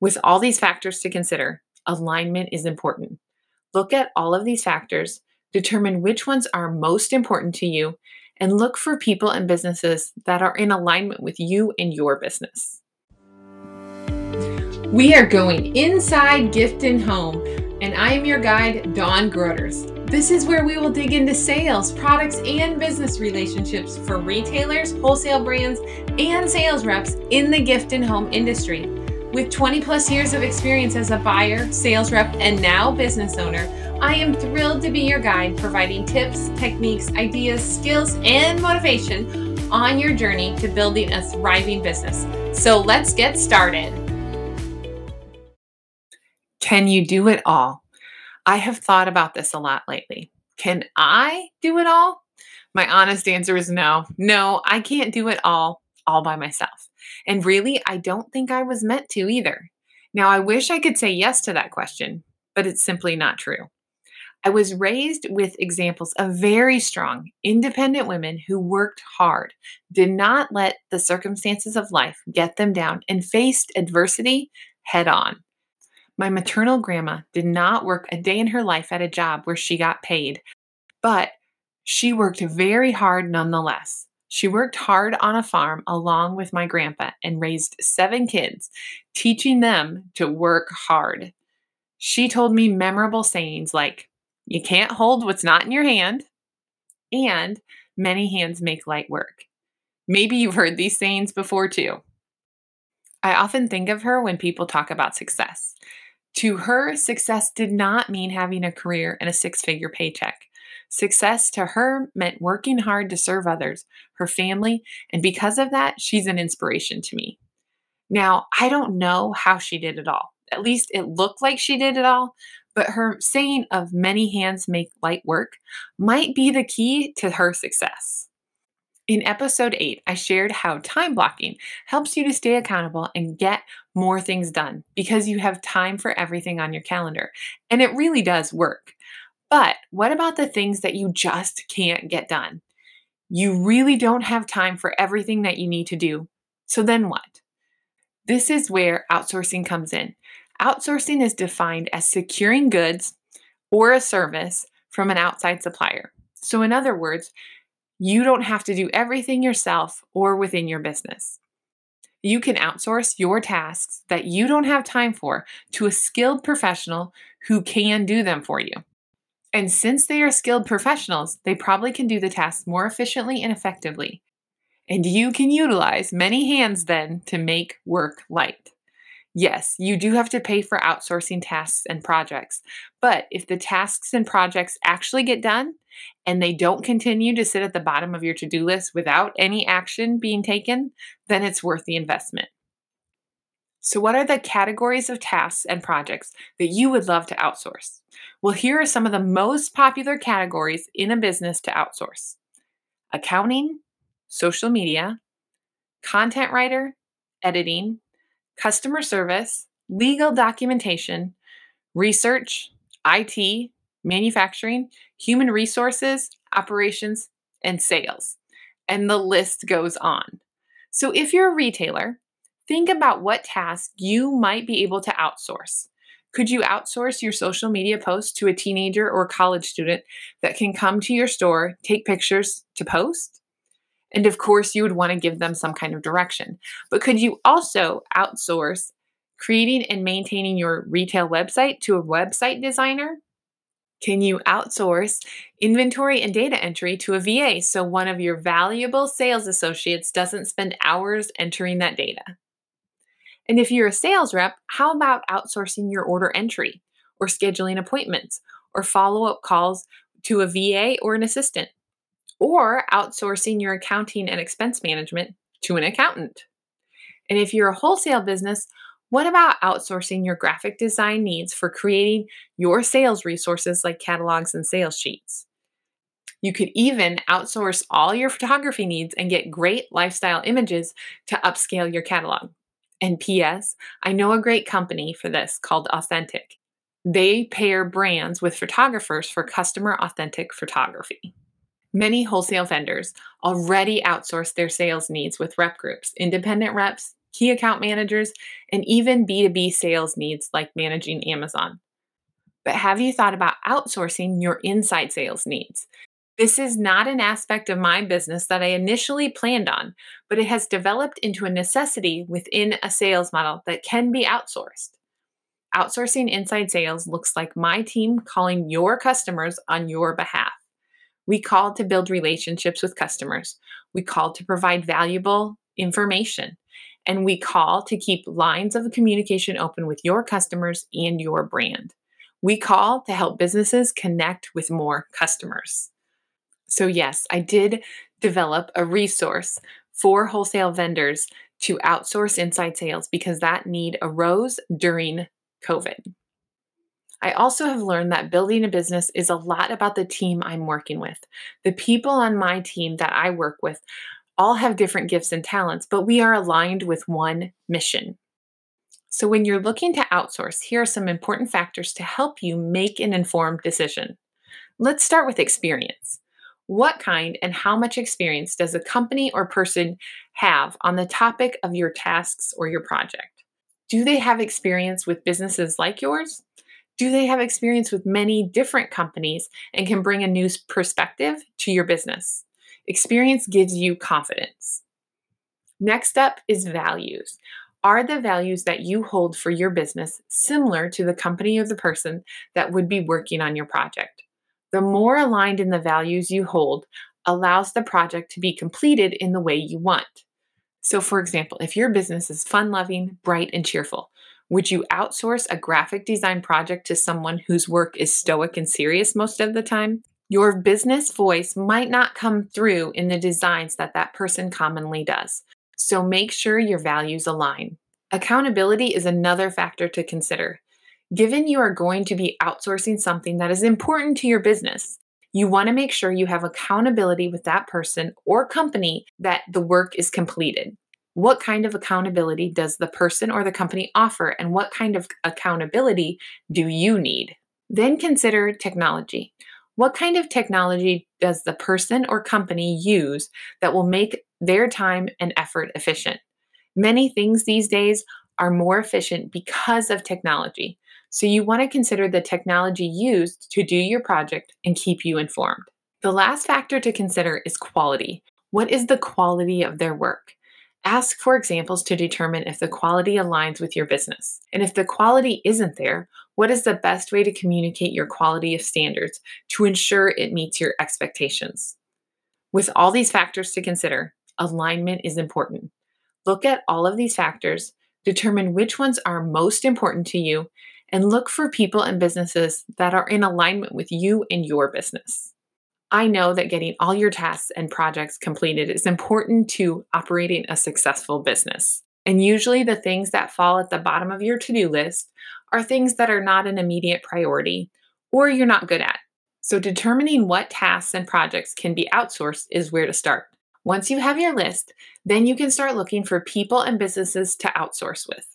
With all these factors to consider, alignment is important. Look at all of these factors, determine which ones are most important to you, and look for people and businesses that are in alignment with you and your business. We are going inside Gift and Home, and I am your guide, Dawn Groters. This is where we will dig into sales, products, and business relationships for retailers, wholesale brands, and sales reps in the gift and home industry. With 20 plus years of experience as a buyer, sales rep, and now business owner, I am thrilled to be your guide, providing tips, techniques, ideas, skills, and motivation on your journey to building a thriving business. So let's get started. Can you do it all? I have thought about this a lot lately. Can I do it all? My honest answer is no. No, I can't do it all all by myself. And really, I don't think I was meant to either. Now, I wish I could say yes to that question, but it's simply not true. I was raised with examples of very strong, independent women who worked hard, did not let the circumstances of life get them down, and faced adversity head on. My maternal grandma did not work a day in her life at a job where she got paid, but she worked very hard nonetheless. She worked hard on a farm along with my grandpa and raised seven kids, teaching them to work hard. She told me memorable sayings like, You can't hold what's not in your hand, and many hands make light work. Maybe you've heard these sayings before too. I often think of her when people talk about success. To her, success did not mean having a career and a six figure paycheck. Success to her meant working hard to serve others, her family, and because of that, she's an inspiration to me. Now, I don't know how she did it all. At least it looked like she did it all, but her saying of many hands make light work might be the key to her success. In episode 8, I shared how time blocking helps you to stay accountable and get more things done because you have time for everything on your calendar. And it really does work. But what about the things that you just can't get done? You really don't have time for everything that you need to do. So then what? This is where outsourcing comes in. Outsourcing is defined as securing goods or a service from an outside supplier. So, in other words, you don't have to do everything yourself or within your business. You can outsource your tasks that you don't have time for to a skilled professional who can do them for you. And since they are skilled professionals, they probably can do the tasks more efficiently and effectively. And you can utilize many hands then to make work light. Yes, you do have to pay for outsourcing tasks and projects, but if the tasks and projects actually get done and they don't continue to sit at the bottom of your to do list without any action being taken, then it's worth the investment. So, what are the categories of tasks and projects that you would love to outsource? Well, here are some of the most popular categories in a business to outsource accounting, social media, content writer, editing, customer service, legal documentation, research, IT, manufacturing, human resources, operations, and sales. And the list goes on. So if you're a retailer, think about what tasks you might be able to outsource. Could you outsource your social media posts to a teenager or college student that can come to your store, take pictures to post? And of course, you would want to give them some kind of direction. But could you also outsource creating and maintaining your retail website to a website designer? Can you outsource inventory and data entry to a VA so one of your valuable sales associates doesn't spend hours entering that data? And if you're a sales rep, how about outsourcing your order entry or scheduling appointments or follow up calls to a VA or an assistant? or outsourcing your accounting and expense management to an accountant. And if you're a wholesale business, what about outsourcing your graphic design needs for creating your sales resources like catalogs and sales sheets? You could even outsource all your photography needs and get great lifestyle images to upscale your catalog. And P.S., I know a great company for this called Authentic. They pair brands with photographers for customer authentic photography. Many wholesale vendors already outsource their sales needs with rep groups, independent reps, key account managers, and even B2B sales needs like managing Amazon. But have you thought about outsourcing your inside sales needs? This is not an aspect of my business that I initially planned on, but it has developed into a necessity within a sales model that can be outsourced. Outsourcing inside sales looks like my team calling your customers on your behalf. We call to build relationships with customers. We call to provide valuable information. And we call to keep lines of communication open with your customers and your brand. We call to help businesses connect with more customers. So, yes, I did develop a resource for wholesale vendors to outsource inside sales because that need arose during COVID. I also have learned that building a business is a lot about the team I'm working with. The people on my team that I work with all have different gifts and talents, but we are aligned with one mission. So, when you're looking to outsource, here are some important factors to help you make an informed decision. Let's start with experience. What kind and how much experience does a company or person have on the topic of your tasks or your project? Do they have experience with businesses like yours? Do they have experience with many different companies and can bring a new perspective to your business? Experience gives you confidence. Next up is values. Are the values that you hold for your business similar to the company or the person that would be working on your project? The more aligned in the values you hold allows the project to be completed in the way you want. So, for example, if your business is fun loving, bright, and cheerful, would you outsource a graphic design project to someone whose work is stoic and serious most of the time? Your business voice might not come through in the designs that that person commonly does. So make sure your values align. Accountability is another factor to consider. Given you are going to be outsourcing something that is important to your business, you want to make sure you have accountability with that person or company that the work is completed. What kind of accountability does the person or the company offer, and what kind of accountability do you need? Then consider technology. What kind of technology does the person or company use that will make their time and effort efficient? Many things these days are more efficient because of technology. So you want to consider the technology used to do your project and keep you informed. The last factor to consider is quality. What is the quality of their work? Ask for examples to determine if the quality aligns with your business. And if the quality isn't there, what is the best way to communicate your quality of standards to ensure it meets your expectations? With all these factors to consider, alignment is important. Look at all of these factors, determine which ones are most important to you, and look for people and businesses that are in alignment with you and your business. I know that getting all your tasks and projects completed is important to operating a successful business. And usually, the things that fall at the bottom of your to do list are things that are not an immediate priority or you're not good at. So, determining what tasks and projects can be outsourced is where to start. Once you have your list, then you can start looking for people and businesses to outsource with.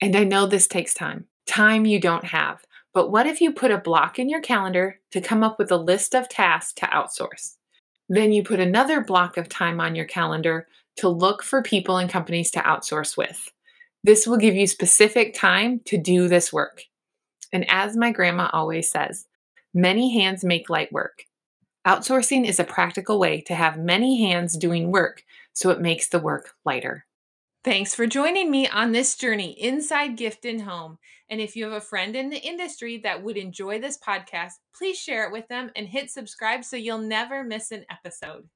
And I know this takes time, time you don't have. But what if you put a block in your calendar to come up with a list of tasks to outsource? Then you put another block of time on your calendar to look for people and companies to outsource with. This will give you specific time to do this work. And as my grandma always says, many hands make light work. Outsourcing is a practical way to have many hands doing work so it makes the work lighter. Thanks for joining me on this journey inside Gift and Home. And if you have a friend in the industry that would enjoy this podcast, please share it with them and hit subscribe so you'll never miss an episode.